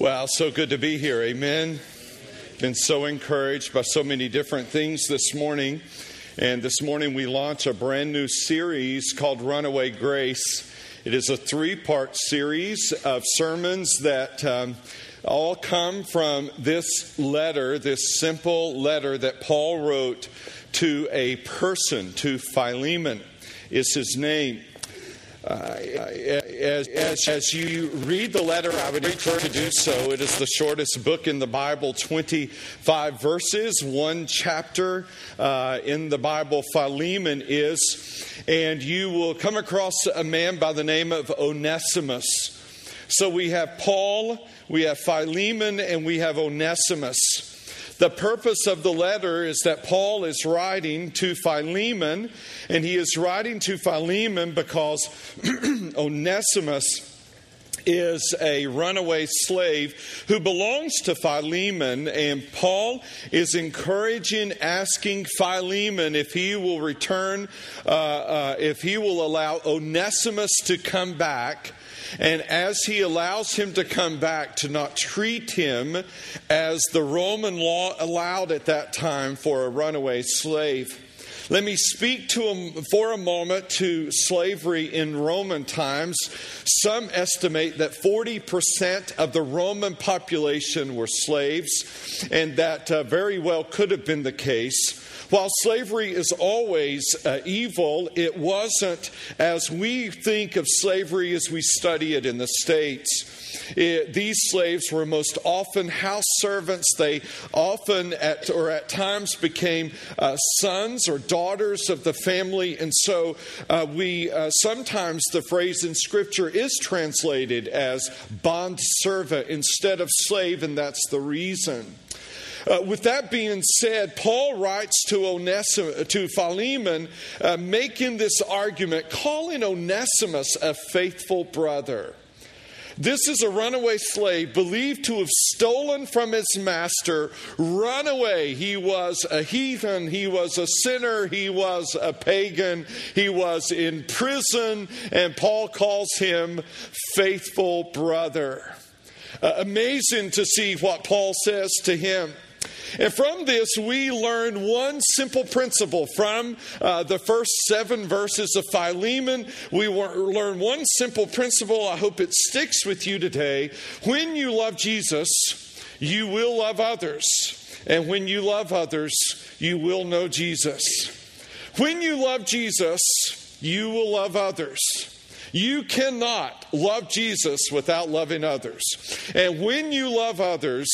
Wow, so good to be here. Amen. Been so encouraged by so many different things this morning. And this morning we launch a brand new series called Runaway Grace. It is a three part series of sermons that um, all come from this letter, this simple letter that Paul wrote to a person, to Philemon is his name. As, as, as, you read the letter, I would encourage you to do so. It is the shortest book in the Bible, 25 verses, one chapter uh, in the Bible, Philemon is. And you will come across a man by the name of Onesimus. So we have Paul, we have Philemon, and we have Onesimus. The purpose of the letter is that Paul is writing to Philemon, and he is writing to Philemon because Onesimus is a runaway slave who belongs to Philemon, and Paul is encouraging, asking Philemon if he will return, uh, uh, if he will allow Onesimus to come back and as he allows him to come back, to not treat him as the Roman law allowed at that time for a runaway slave. Let me speak to him for a moment to slavery in Roman times. Some estimate that 40% of the Roman population were slaves, and that uh, very well could have been the case. While slavery is always uh, evil, it wasn't as we think of slavery as we study it in the States. It, these slaves were most often house servants. They often, at, or at times, became uh, sons or daughters of the family. And so, uh, we uh, sometimes the phrase in Scripture is translated as bond servant instead of slave, and that's the reason. Uh, with that being said, Paul writes to Onesimus, to Philemon, uh, making this argument, calling Onesimus a faithful brother. This is a runaway slave believed to have stolen from his master, run away. He was a heathen, he was a sinner, he was a pagan, he was in prison, and Paul calls him faithful brother. Uh, amazing to see what Paul says to him. And from this, we learn one simple principle. From uh, the first seven verses of Philemon, we learn one simple principle. I hope it sticks with you today. When you love Jesus, you will love others. And when you love others, you will know Jesus. When you love Jesus, you will love others. You cannot love Jesus without loving others. And when you love others,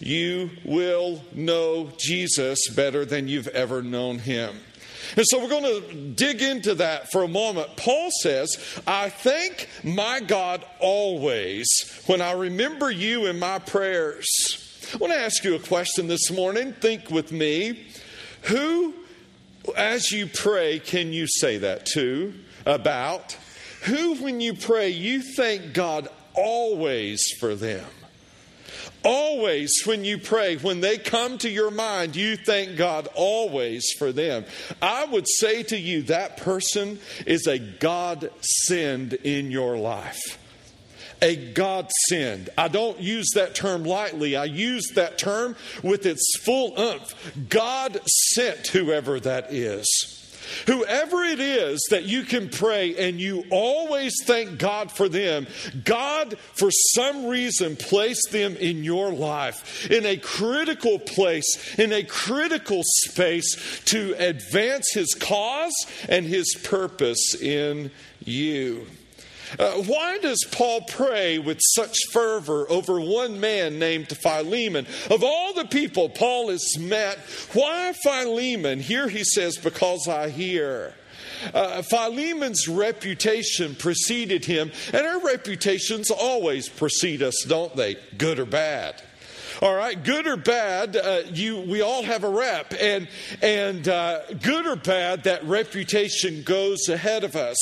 you will know Jesus better than you've ever known him. And so we're going to dig into that for a moment. Paul says, I thank my God always when I remember you in my prayers. I want to ask you a question this morning. Think with me. Who, as you pray, can you say that to, about? Who, when you pray, you thank God always for them? Always, when you pray, when they come to your mind, you thank God always for them. I would say to you, that person is a God send in your life. A God send. I don't use that term lightly. I use that term with its full umph. God sent whoever that is. Whoever it is that you can pray and you always thank God for them, God, for some reason, placed them in your life in a critical place, in a critical space to advance His cause and His purpose in you. Uh, why does Paul pray with such fervor over one man named Philemon? Of all the people Paul has met, why Philemon? Here he says, Because I hear. Uh, Philemon's reputation preceded him, and our reputations always precede us, don't they? Good or bad. All right, good or bad, uh, you we all have a rep, and and uh, good or bad, that reputation goes ahead of us.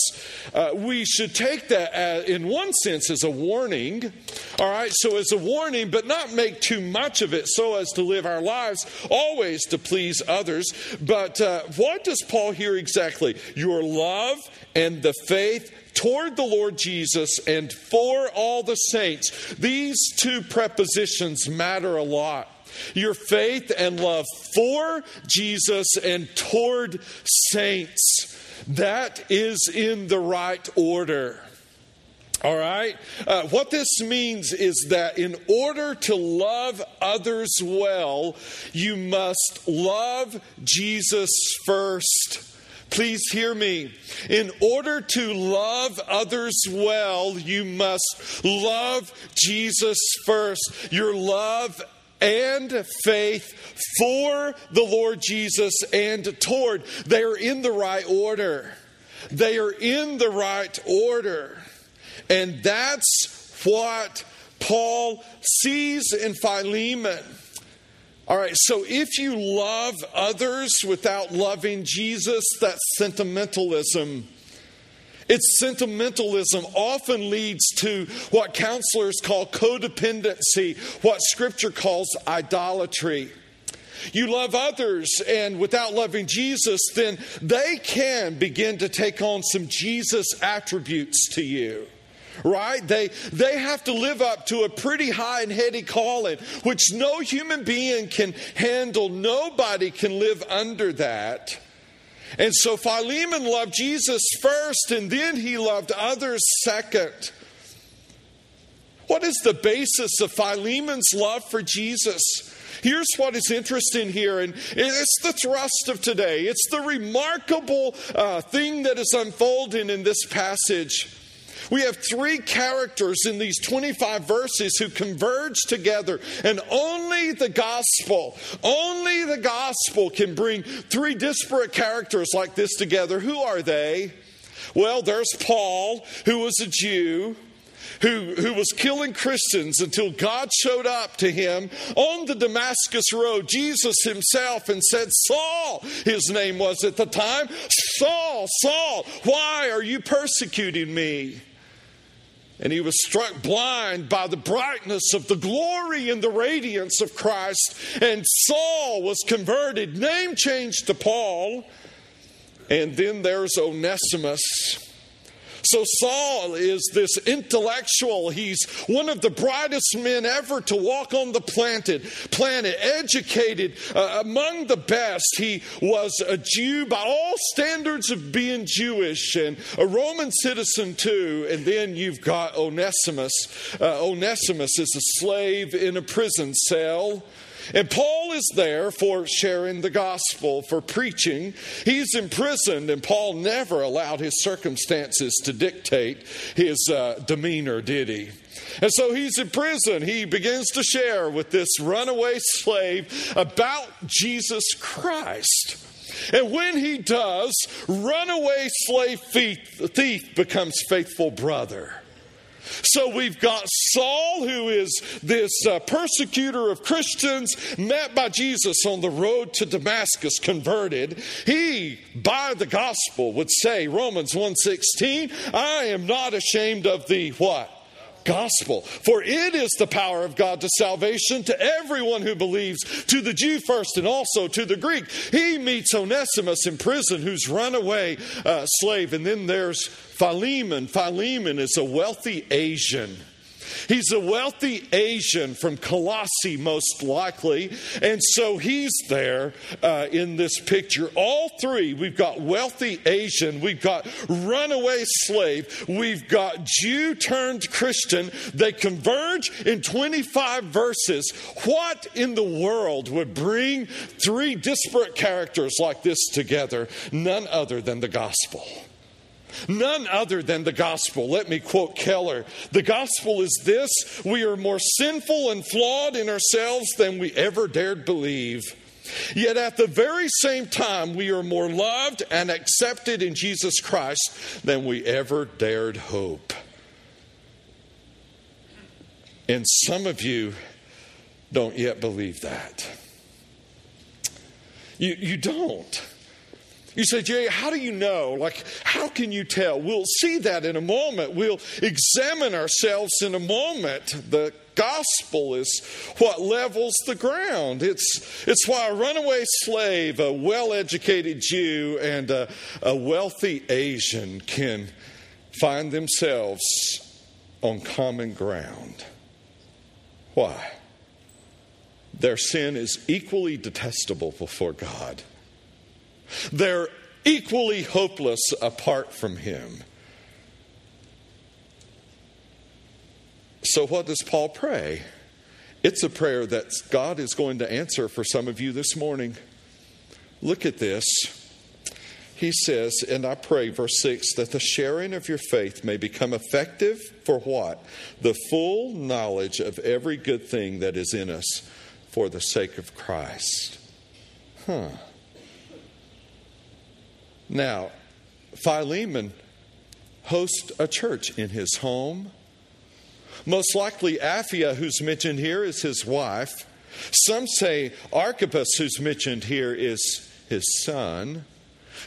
Uh, we should take that as, in one sense as a warning. All right, so as a warning, but not make too much of it, so as to live our lives always to please others. But uh, what does Paul hear exactly? Your love and the faith toward the Lord Jesus and for all the saints. These two prepositions matter a lot. Your faith and love for Jesus and toward saints. That is in the right order. All right? Uh, what this means is that in order to love others well, you must love Jesus first. Please hear me. In order to love others well, you must love Jesus first. Your love and faith for the Lord Jesus and toward. They are in the right order. They are in the right order. And that's what Paul sees in Philemon. All right, so if you love others without loving Jesus, that's sentimentalism. Its sentimentalism often leads to what counselors call codependency, what scripture calls idolatry. You love others, and without loving Jesus, then they can begin to take on some Jesus attributes to you right? They, they have to live up to a pretty high and heady calling, which no human being can handle. Nobody can live under that. And so Philemon loved Jesus first, and then he loved others second. What is the basis of Philemon's love for Jesus? Here's what is interesting here, and it's the thrust of today. It's the remarkable uh, thing that is unfolding in this passage. We have three characters in these 25 verses who converge together, and only the gospel, only the gospel can bring three disparate characters like this together. Who are they? Well, there's Paul, who was a Jew. Who, who was killing Christians until God showed up to him on the Damascus Road, Jesus himself, and said, Saul, his name was at the time, Saul, Saul, why are you persecuting me? And he was struck blind by the brightness of the glory and the radiance of Christ. And Saul was converted, name changed to Paul. And then there's Onesimus so Saul is this intellectual. He's one of the brightest men ever to walk on the planet, planet educated uh, among the best. He was a Jew by all standards of being Jewish and a Roman citizen too. And then you've got Onesimus. Uh, Onesimus is a slave in a prison cell. And Paul is there for sharing the gospel, for preaching. He's imprisoned, and Paul never allowed his circumstances to dictate his uh, demeanor, did he? And so he's in prison. He begins to share with this runaway slave about Jesus Christ. And when he does, runaway slave thief becomes faithful brother. So we've got Saul, who is this uh, persecutor of Christians, met by Jesus on the road to Damascus, converted. He, by the gospel, would say, Romans 1:16, I am not ashamed of the what? Gospel. For it is the power of God to salvation to everyone who believes, to the Jew first and also to the Greek. He meets Onesimus in prison, who's runaway uh, slave. And then there's Philemon. Philemon is a wealthy Asian He's a wealthy Asian from Colossae, most likely. And so he's there uh, in this picture. All three we've got wealthy Asian, we've got runaway slave, we've got Jew turned Christian. They converge in 25 verses. What in the world would bring three disparate characters like this together? None other than the gospel. None other than the gospel. Let me quote Keller. The gospel is this we are more sinful and flawed in ourselves than we ever dared believe. Yet at the very same time, we are more loved and accepted in Jesus Christ than we ever dared hope. And some of you don't yet believe that. You, you don't. You say, Jay, how do you know? Like, how can you tell? We'll see that in a moment. We'll examine ourselves in a moment. The gospel is what levels the ground. It's, it's why a runaway slave, a well educated Jew, and a, a wealthy Asian can find themselves on common ground. Why? Their sin is equally detestable before God. They're equally hopeless apart from Him. So, what does Paul pray? It's a prayer that God is going to answer for some of you this morning. Look at this. He says, and I pray, verse 6, that the sharing of your faith may become effective for what? The full knowledge of every good thing that is in us for the sake of Christ. Huh. Now, Philemon hosts a church in his home. Most likely, Apphia, who's mentioned here, is his wife. Some say Archippus, who's mentioned here, is his son,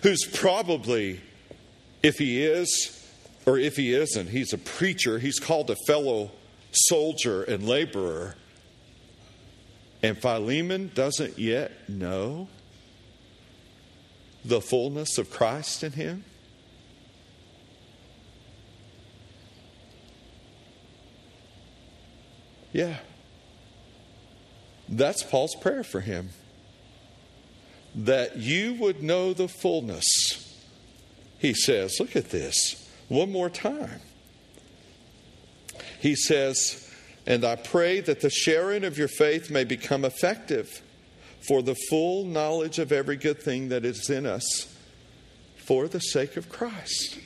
who's probably, if he is, or if he isn't, he's a preacher. He's called a fellow soldier and laborer. And Philemon doesn't yet know the fullness of Christ in him? Yeah. That's Paul's prayer for him. That you would know the fullness. He says, look at this one more time. He says, and I pray that the sharing of your faith may become effective for the full knowledge of every good thing that is in us for the sake of Christ.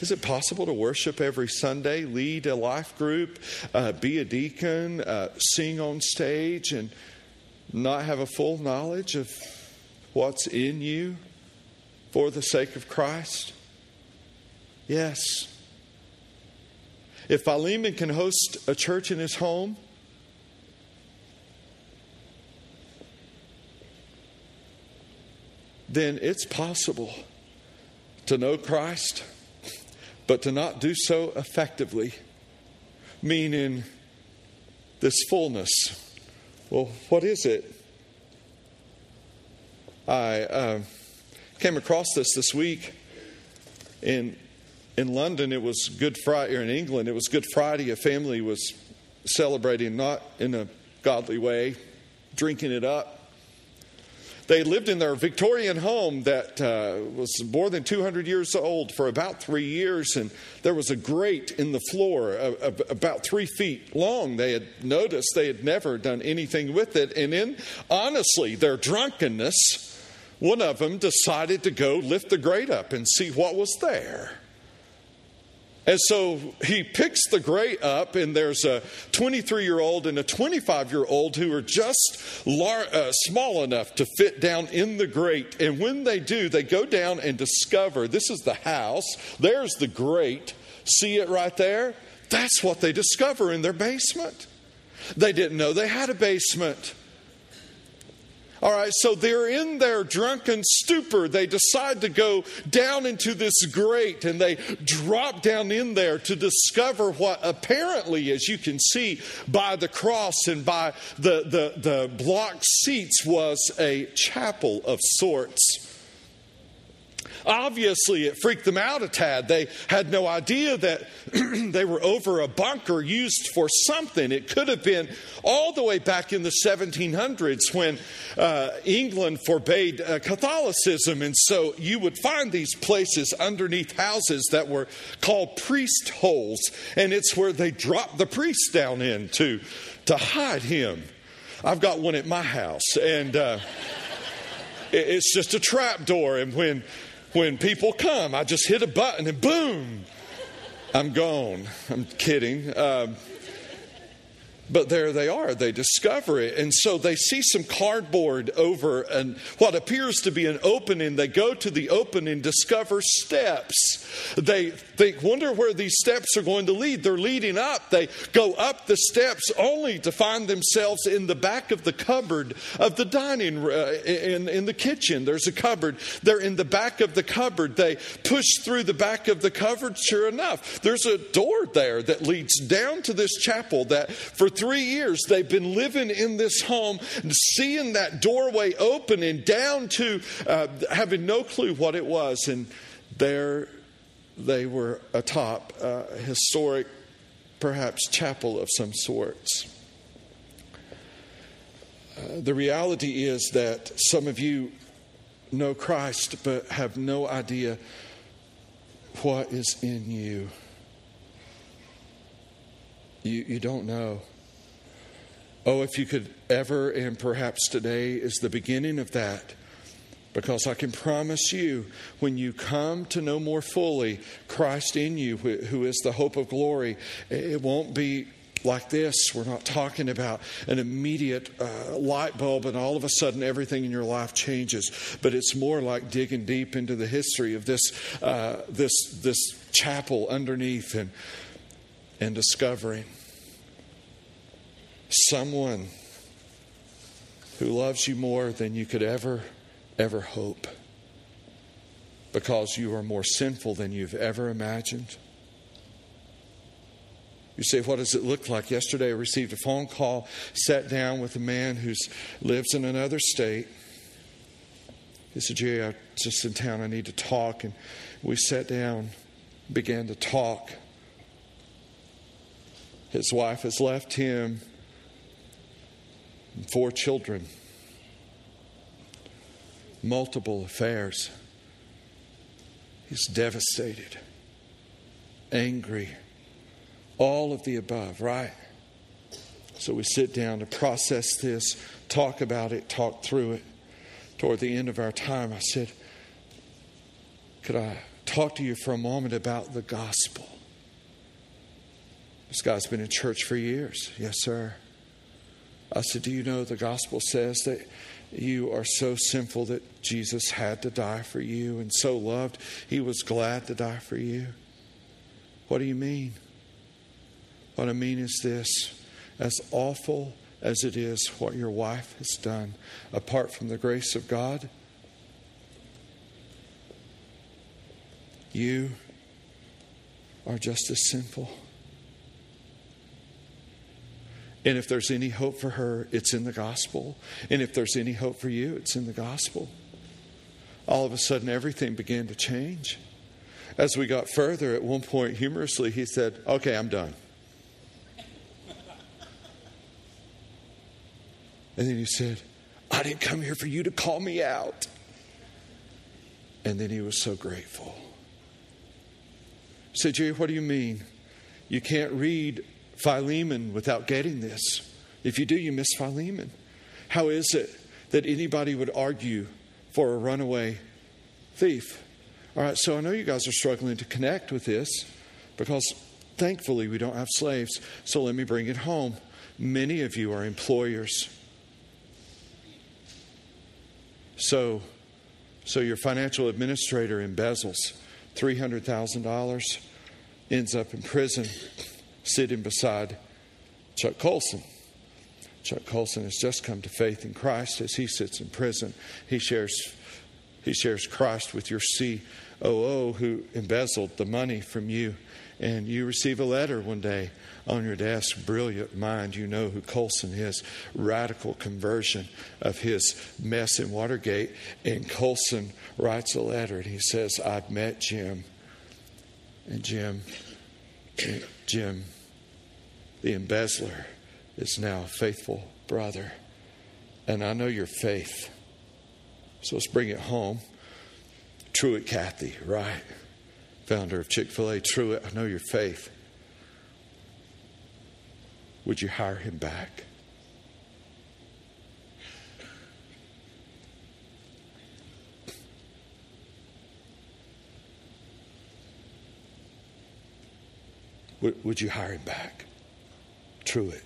Is it possible to worship every Sunday, lead a life group, uh, be a deacon, uh, sing on stage, and not have a full knowledge of what's in you for the sake of Christ? Yes. If Philemon can host a church in his home, then it's possible to know Christ, but to not do so effectively, meaning this fullness. Well, what is it? I uh, came across this this week in in London. It was Good Friday, or in England, it was Good Friday. A family was celebrating not in a godly way, drinking it up. They lived in their Victorian home that uh, was more than 200 years old for about three years, and there was a grate in the floor about three feet long. They had noticed they had never done anything with it, and in honestly their drunkenness, one of them decided to go lift the grate up and see what was there. And so he picks the grate up, and there's a 23 year old and a 25 year old who are just lar- uh, small enough to fit down in the grate. And when they do, they go down and discover this is the house, there's the grate. See it right there? That's what they discover in their basement. They didn't know they had a basement. All right, so they're in their drunken stupor. They decide to go down into this grate and they drop down in there to discover what apparently, as you can see by the cross and by the, the, the block seats, was a chapel of sorts. Obviously, it freaked them out a tad. They had no idea that they were over a bunker used for something. It could have been all the way back in the 1700s when uh, England forbade uh, Catholicism. And so you would find these places underneath houses that were called priest holes. And it's where they dropped the priest down in to, to hide him. I've got one at my house. And. Uh, it's just a trap door and when when people come. I just hit a button and boom, I'm gone. I'm kidding. Um, but there they are. They discover it. And so they see some cardboard over and what appears to be an opening. They go to the opening, discover steps. They think, wonder where these steps are going to lead. They're leading up. They go up the steps only to find themselves in the back of the cupboard of the dining uh, in, in the kitchen. There's a cupboard. They're in the back of the cupboard. They push through the back of the cupboard. Sure enough, there's a door there that leads down to this chapel that for three years they've been living in this home, seeing that doorway open and down to uh, having no clue what it was. And there they were atop a historic, perhaps chapel of some sorts. Uh, the reality is that some of you know Christ but have no idea what is in you. You, you don't know. Oh, if you could ever, and perhaps today is the beginning of that. Because I can promise you, when you come to know more fully Christ in you, who is the hope of glory, it won't be like this. We're not talking about an immediate uh, light bulb and all of a sudden everything in your life changes. But it's more like digging deep into the history of this, uh, this, this chapel underneath and, and discovering someone who loves you more than you could ever, ever hope because you are more sinful than you've ever imagined. You say, what does it look like? Yesterday I received a phone call, sat down with a man who lives in another state. He said, Jerry, I'm just in town, I need to talk. And we sat down, began to talk. His wife has left him four children, multiple affairs. He's devastated, angry, all of the above, right? So we sit down to process this, talk about it, talk through it. Toward the end of our time, I said, Could I talk to you for a moment about the gospel? This guy's been in church for years. Yes, sir. I said, Do you know the gospel says that you are so sinful that Jesus had to die for you and so loved, he was glad to die for you? What do you mean? What I mean is this as awful as it is what your wife has done, apart from the grace of God, you are just as sinful. And if there's any hope for her, it's in the gospel. And if there's any hope for you, it's in the gospel. All of a sudden, everything began to change. As we got further, at one point, humorously, he said, Okay, I'm done. And then he said, I didn't come here for you to call me out. And then he was so grateful. I said, Jerry, what do you mean? You can't read Philemon without getting this. If you do, you miss Philemon. How is it that anybody would argue for a runaway thief? All right, so I know you guys are struggling to connect with this because thankfully we don't have slaves. So let me bring it home. Many of you are employers. So, so your financial administrator embezzles $300,000, ends up in prison sitting beside Chuck Colson. Chuck Colson has just come to faith in Christ as he sits in prison. He shares, he shares Christ with your COO who embezzled the money from you. And you receive a letter one day on your desk. Brilliant mind, you know who Colson is. Radical conversion of his mess in Watergate. And Colson writes a letter and he says, I've met Jim. And Jim, Jim the embezzler is now a faithful brother. And I know your faith. So let's bring it home. Truett Cathy, right? Founder of Chick fil A. Truett, I know your faith. Would you hire him back? Would you hire him back? Truett.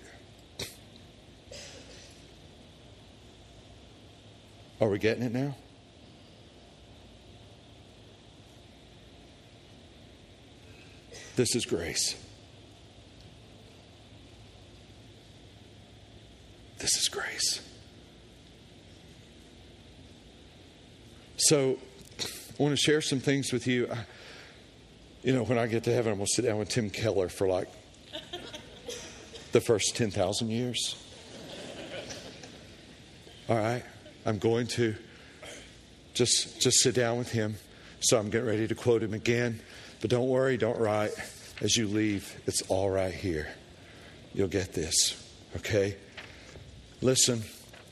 Are we getting it now? This is grace. This is grace. So, I want to share some things with you. You know, when I get to heaven, I'm going to sit down with Tim Keller for like the first 10,000 years. All right, I'm going to just just sit down with him. So I'm getting ready to quote him again. But don't worry, don't write as you leave. It's all right here. You'll get this, okay? Listen,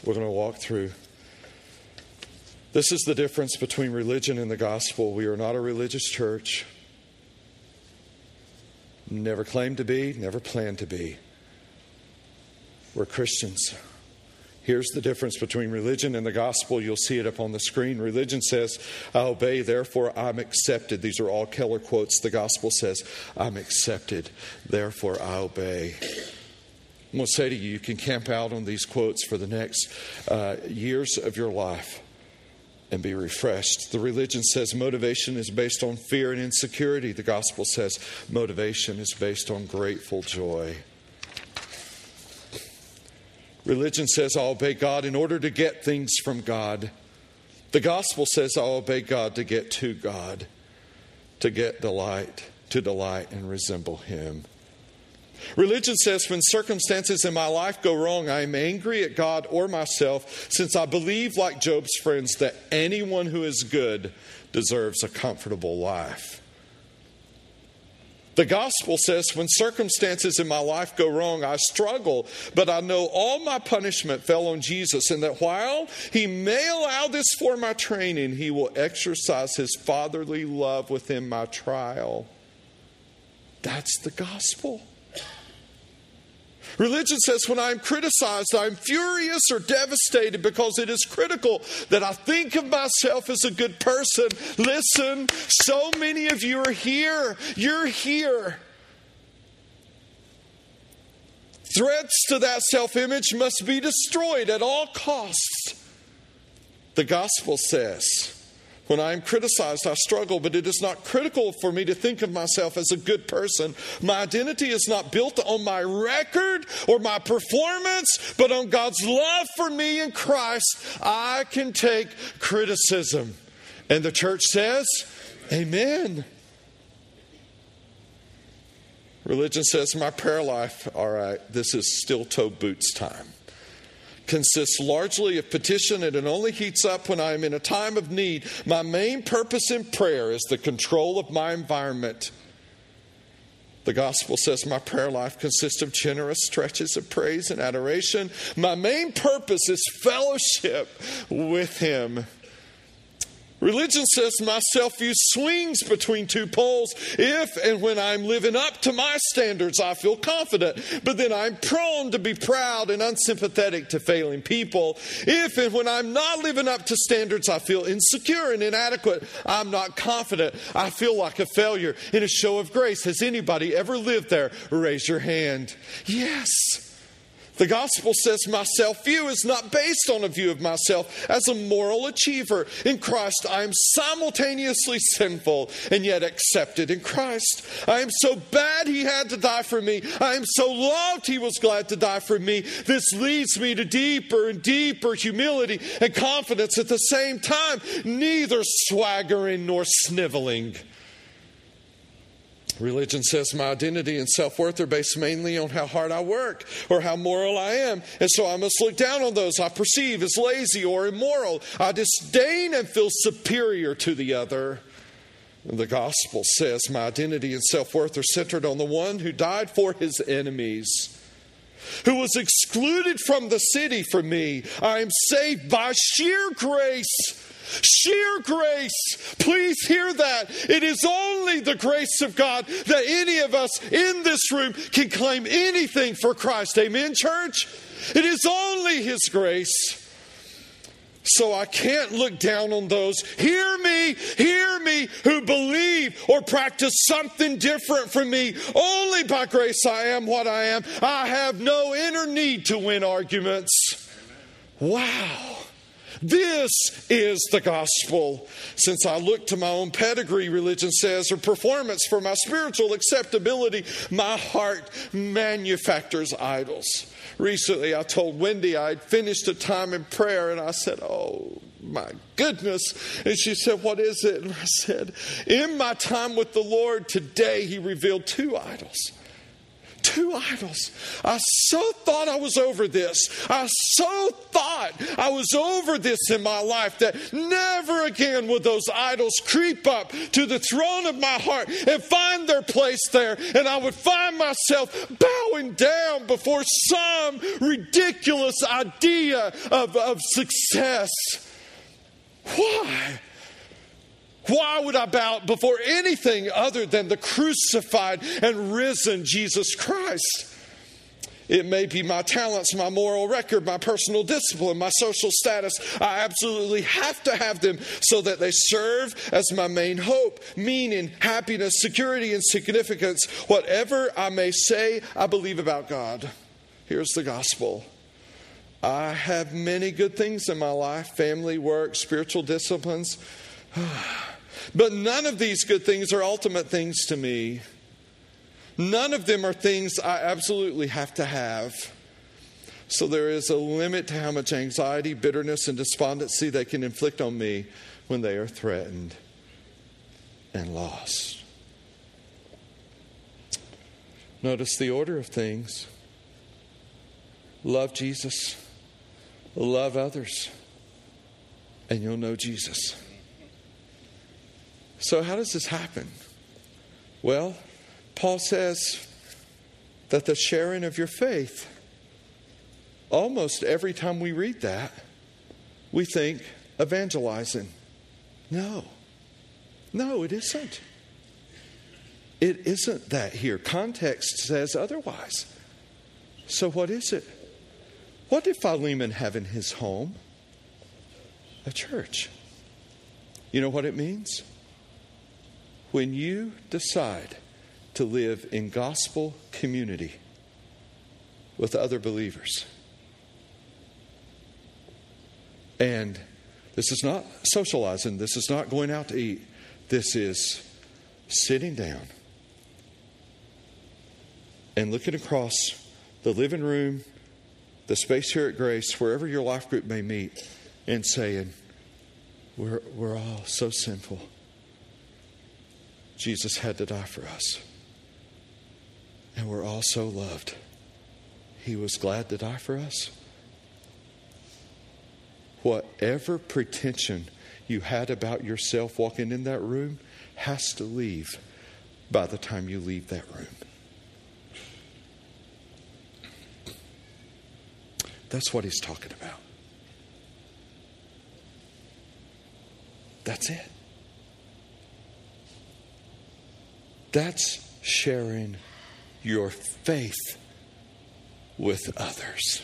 we're going to walk through. This is the difference between religion and the gospel. We are not a religious church. Never claimed to be, never planned to be. We're Christians. Here's the difference between religion and the gospel. You'll see it up on the screen. Religion says, I obey, therefore I'm accepted. These are all Keller quotes. The gospel says, I'm accepted, therefore I obey. I'm going to say to you, you can camp out on these quotes for the next uh, years of your life and be refreshed. The religion says motivation is based on fear and insecurity. The gospel says motivation is based on grateful joy. Religion says, I'll obey God in order to get things from God. The gospel says, I'll obey God to get to God, to get delight, to delight and resemble Him. Religion says, when circumstances in my life go wrong, I am angry at God or myself, since I believe, like Job's friends, that anyone who is good deserves a comfortable life. The gospel says, when circumstances in my life go wrong, I struggle, but I know all my punishment fell on Jesus, and that while He may allow this for my training, He will exercise His fatherly love within my trial. That's the gospel. Religion says when I'm criticized, I'm furious or devastated because it is critical that I think of myself as a good person. Listen, so many of you are here. You're here. Threats to that self image must be destroyed at all costs. The gospel says when I am criticized, I struggle, but it is not critical for me to think of myself as a good person. My identity is not built on my record or my performance, but on God's love for me in Christ. I can take criticism. And the church says, Amen. Religion says, My prayer life, all right, this is still toe boots time consists largely of petition and it only heats up when I am in a time of need. My main purpose in prayer is the control of my environment. The gospel says my prayer life consists of generous stretches of praise and adoration. My main purpose is fellowship with Him. Religion says my self view swings between two poles. If and when I'm living up to my standards, I feel confident, but then I'm prone to be proud and unsympathetic to failing people. If and when I'm not living up to standards, I feel insecure and inadequate. I'm not confident. I feel like a failure. In a show of grace, has anybody ever lived there? Raise your hand. Yes. The gospel says my self view is not based on a view of myself as a moral achiever. In Christ, I am simultaneously sinful and yet accepted in Christ. I am so bad he had to die for me. I am so loved he was glad to die for me. This leads me to deeper and deeper humility and confidence at the same time, neither swaggering nor sniveling. Religion says my identity and self worth are based mainly on how hard I work or how moral I am. And so I must look down on those I perceive as lazy or immoral. I disdain and feel superior to the other. The gospel says my identity and self worth are centered on the one who died for his enemies, who was excluded from the city for me. I am saved by sheer grace Sheer grace. Please hear that. It is only the grace of God that any of us in this room can claim anything for Christ. Amen, church? It is only His grace. So I can't look down on those. Hear me, hear me, who believe or practice something different from me. Only by grace I am what I am. I have no inner need to win arguments. Wow. This is the gospel. Since I look to my own pedigree, religion says, or performance for my spiritual acceptability, my heart manufactures idols. Recently, I told Wendy I'd finished a time in prayer, and I said, Oh, my goodness. And she said, What is it? And I said, In my time with the Lord today, He revealed two idols two idols. I so thought I was over this. I so thought I was over this in my life that never again would those idols creep up to the throne of my heart and find their place there. And I would find myself bowing down before some ridiculous idea of, of success. Why? Why would I bow before anything other than the crucified and risen Jesus Christ? It may be my talents, my moral record, my personal discipline, my social status. I absolutely have to have them so that they serve as my main hope, meaning, happiness, security, and significance. Whatever I may say, I believe about God. Here's the gospel. I have many good things in my life family, work, spiritual disciplines. But none of these good things are ultimate things to me. None of them are things I absolutely have to have. So there is a limit to how much anxiety, bitterness, and despondency they can inflict on me when they are threatened and lost. Notice the order of things love Jesus, love others, and you'll know Jesus. So, how does this happen? Well, Paul says that the sharing of your faith, almost every time we read that, we think evangelizing. No, no, it isn't. It isn't that here. Context says otherwise. So, what is it? What did Philemon have in his home? A church. You know what it means? When you decide to live in gospel community with other believers, and this is not socializing, this is not going out to eat, this is sitting down and looking across the living room, the space here at Grace, wherever your life group may meet, and saying, We're, we're all so sinful. Jesus had to die for us. And we're all so loved. He was glad to die for us. Whatever pretension you had about yourself walking in that room has to leave by the time you leave that room. That's what he's talking about. That's it. That's sharing your faith with others.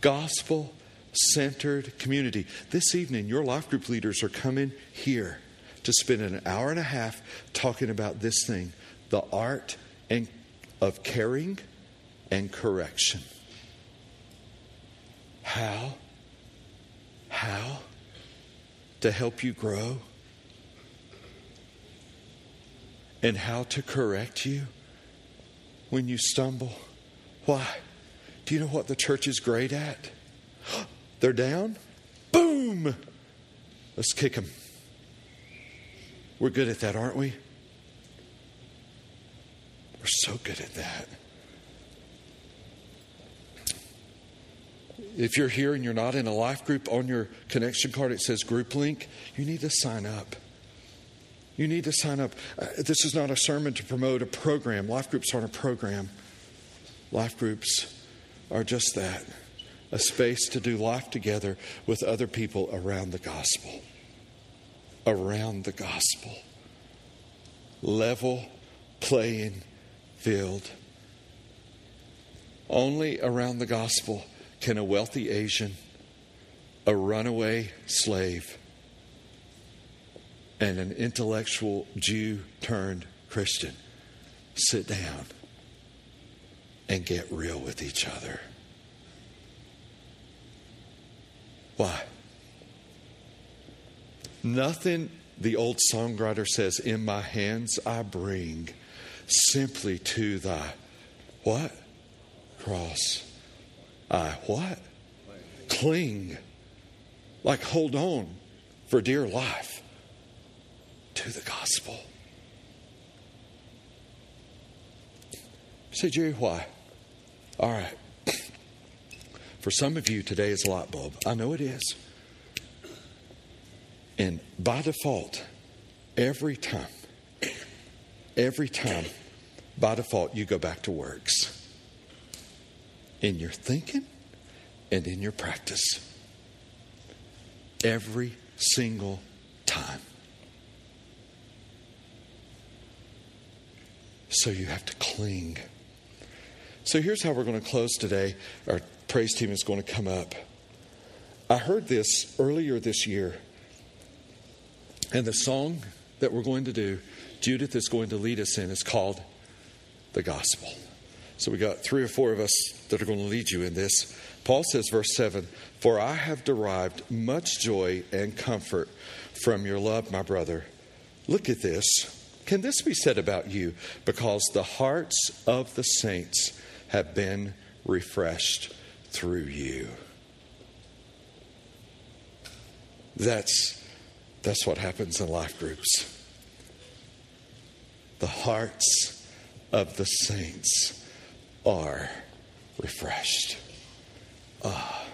Gospel centered community. This evening, your life group leaders are coming here to spend an hour and a half talking about this thing the art and, of caring and correction. How? How? To help you grow and how to correct you when you stumble. Why? Do you know what the church is great at? They're down. Boom! Let's kick them. We're good at that, aren't we? We're so good at that. If you're here and you're not in a life group, on your connection card it says group link, you need to sign up. You need to sign up. Uh, this is not a sermon to promote a program. Life groups aren't a program. Life groups are just that a space to do life together with other people around the gospel. Around the gospel. Level playing field. Only around the gospel can a wealthy Asian, a runaway slave, and an intellectual Jew turned Christian sit down and get real with each other. Why? Nothing, the old songwriter says, in my hands I bring simply to thy what? Cross. I what? Cling. Like hold on for dear life to the gospel. say, Jerry, why? All right. For some of you, today is a light bulb. I know it is. And by default, every time, every time, by default, you go back to works in your thinking and in your practice. Every single time. So you have to cling. So here's how we're going to close today. Our praise team is going to come up. I heard this earlier this year. And the song that we're going to do, Judith is going to lead us in, is called The Gospel. So we got three or four of us that are going to lead you in this. Paul says, verse 7 For I have derived much joy and comfort from your love, my brother. Look at this. Can this be said about you? Because the hearts of the saints have been refreshed through you. That's, that's what happens in life groups. The hearts of the saints are refreshed. Ah.